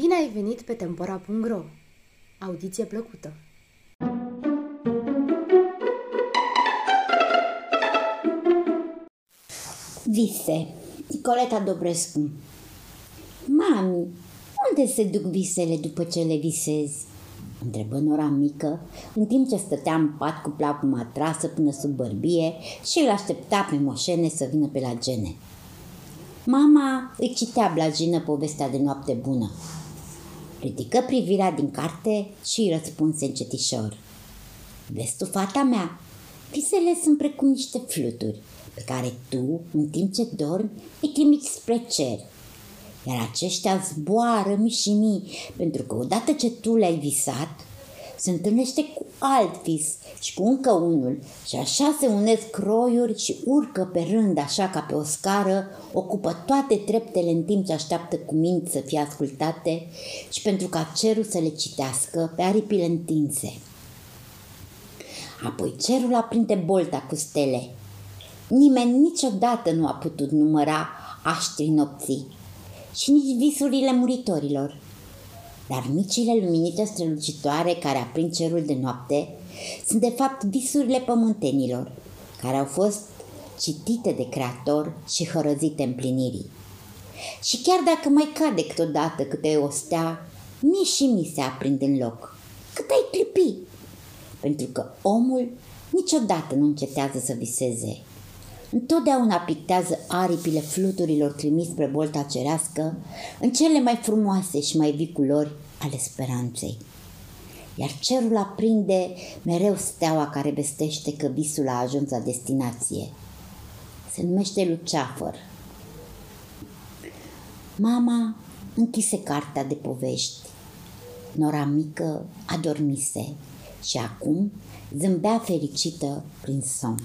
Bine ai venit pe Tempora.ro! Audiție plăcută! Vise, Nicoleta Dobrescu Mami, unde se duc visele după ce le visezi? Întrebă Nora mică, în timp ce stătea în pat cu placul matrasă până sub bărbie și îl aștepta pe moșene să vină pe la gene. Mama îi citea blagină povestea de noapte bună. Ridică privirea din carte și îi răspunse încetișor. Vezi tu, fata mea, visele sunt precum niște fluturi pe care tu, în timp ce dormi, îi trimiți spre cer. Iar aceștia zboară mii și mii, pentru că odată ce tu le-ai visat, se întâlnește cu alt vis și cu încă unul și așa se unesc croiuri și urcă pe rând așa ca pe o scară, ocupă toate treptele în timp ce așteaptă cu minți să fie ascultate și pentru ca cerul să le citească pe aripile întinse. Apoi cerul aprinde bolta cu stele. Nimeni niciodată nu a putut număra aștrii nopții și nici visurile muritorilor dar micile luminițe strălucitoare care aprind cerul de noapte sunt de fapt visurile pământenilor, care au fost citite de creator și hărăzite împlinirii. Și chiar dacă mai cade câteodată câte o stea, mii și mii se aprind în loc. Cât ai clipi? Pentru că omul niciodată nu încetează să viseze. Întotdeauna pictează aripile fluturilor trimis spre bolta cerească în cele mai frumoase și mai vii culori ale speranței. Iar cerul aprinde mereu steaua care vestește că visul a ajuns la destinație. Se numește Luceafăr. Mama închise cartea de povești. Nora mică adormise și acum zâmbea fericită prin somn.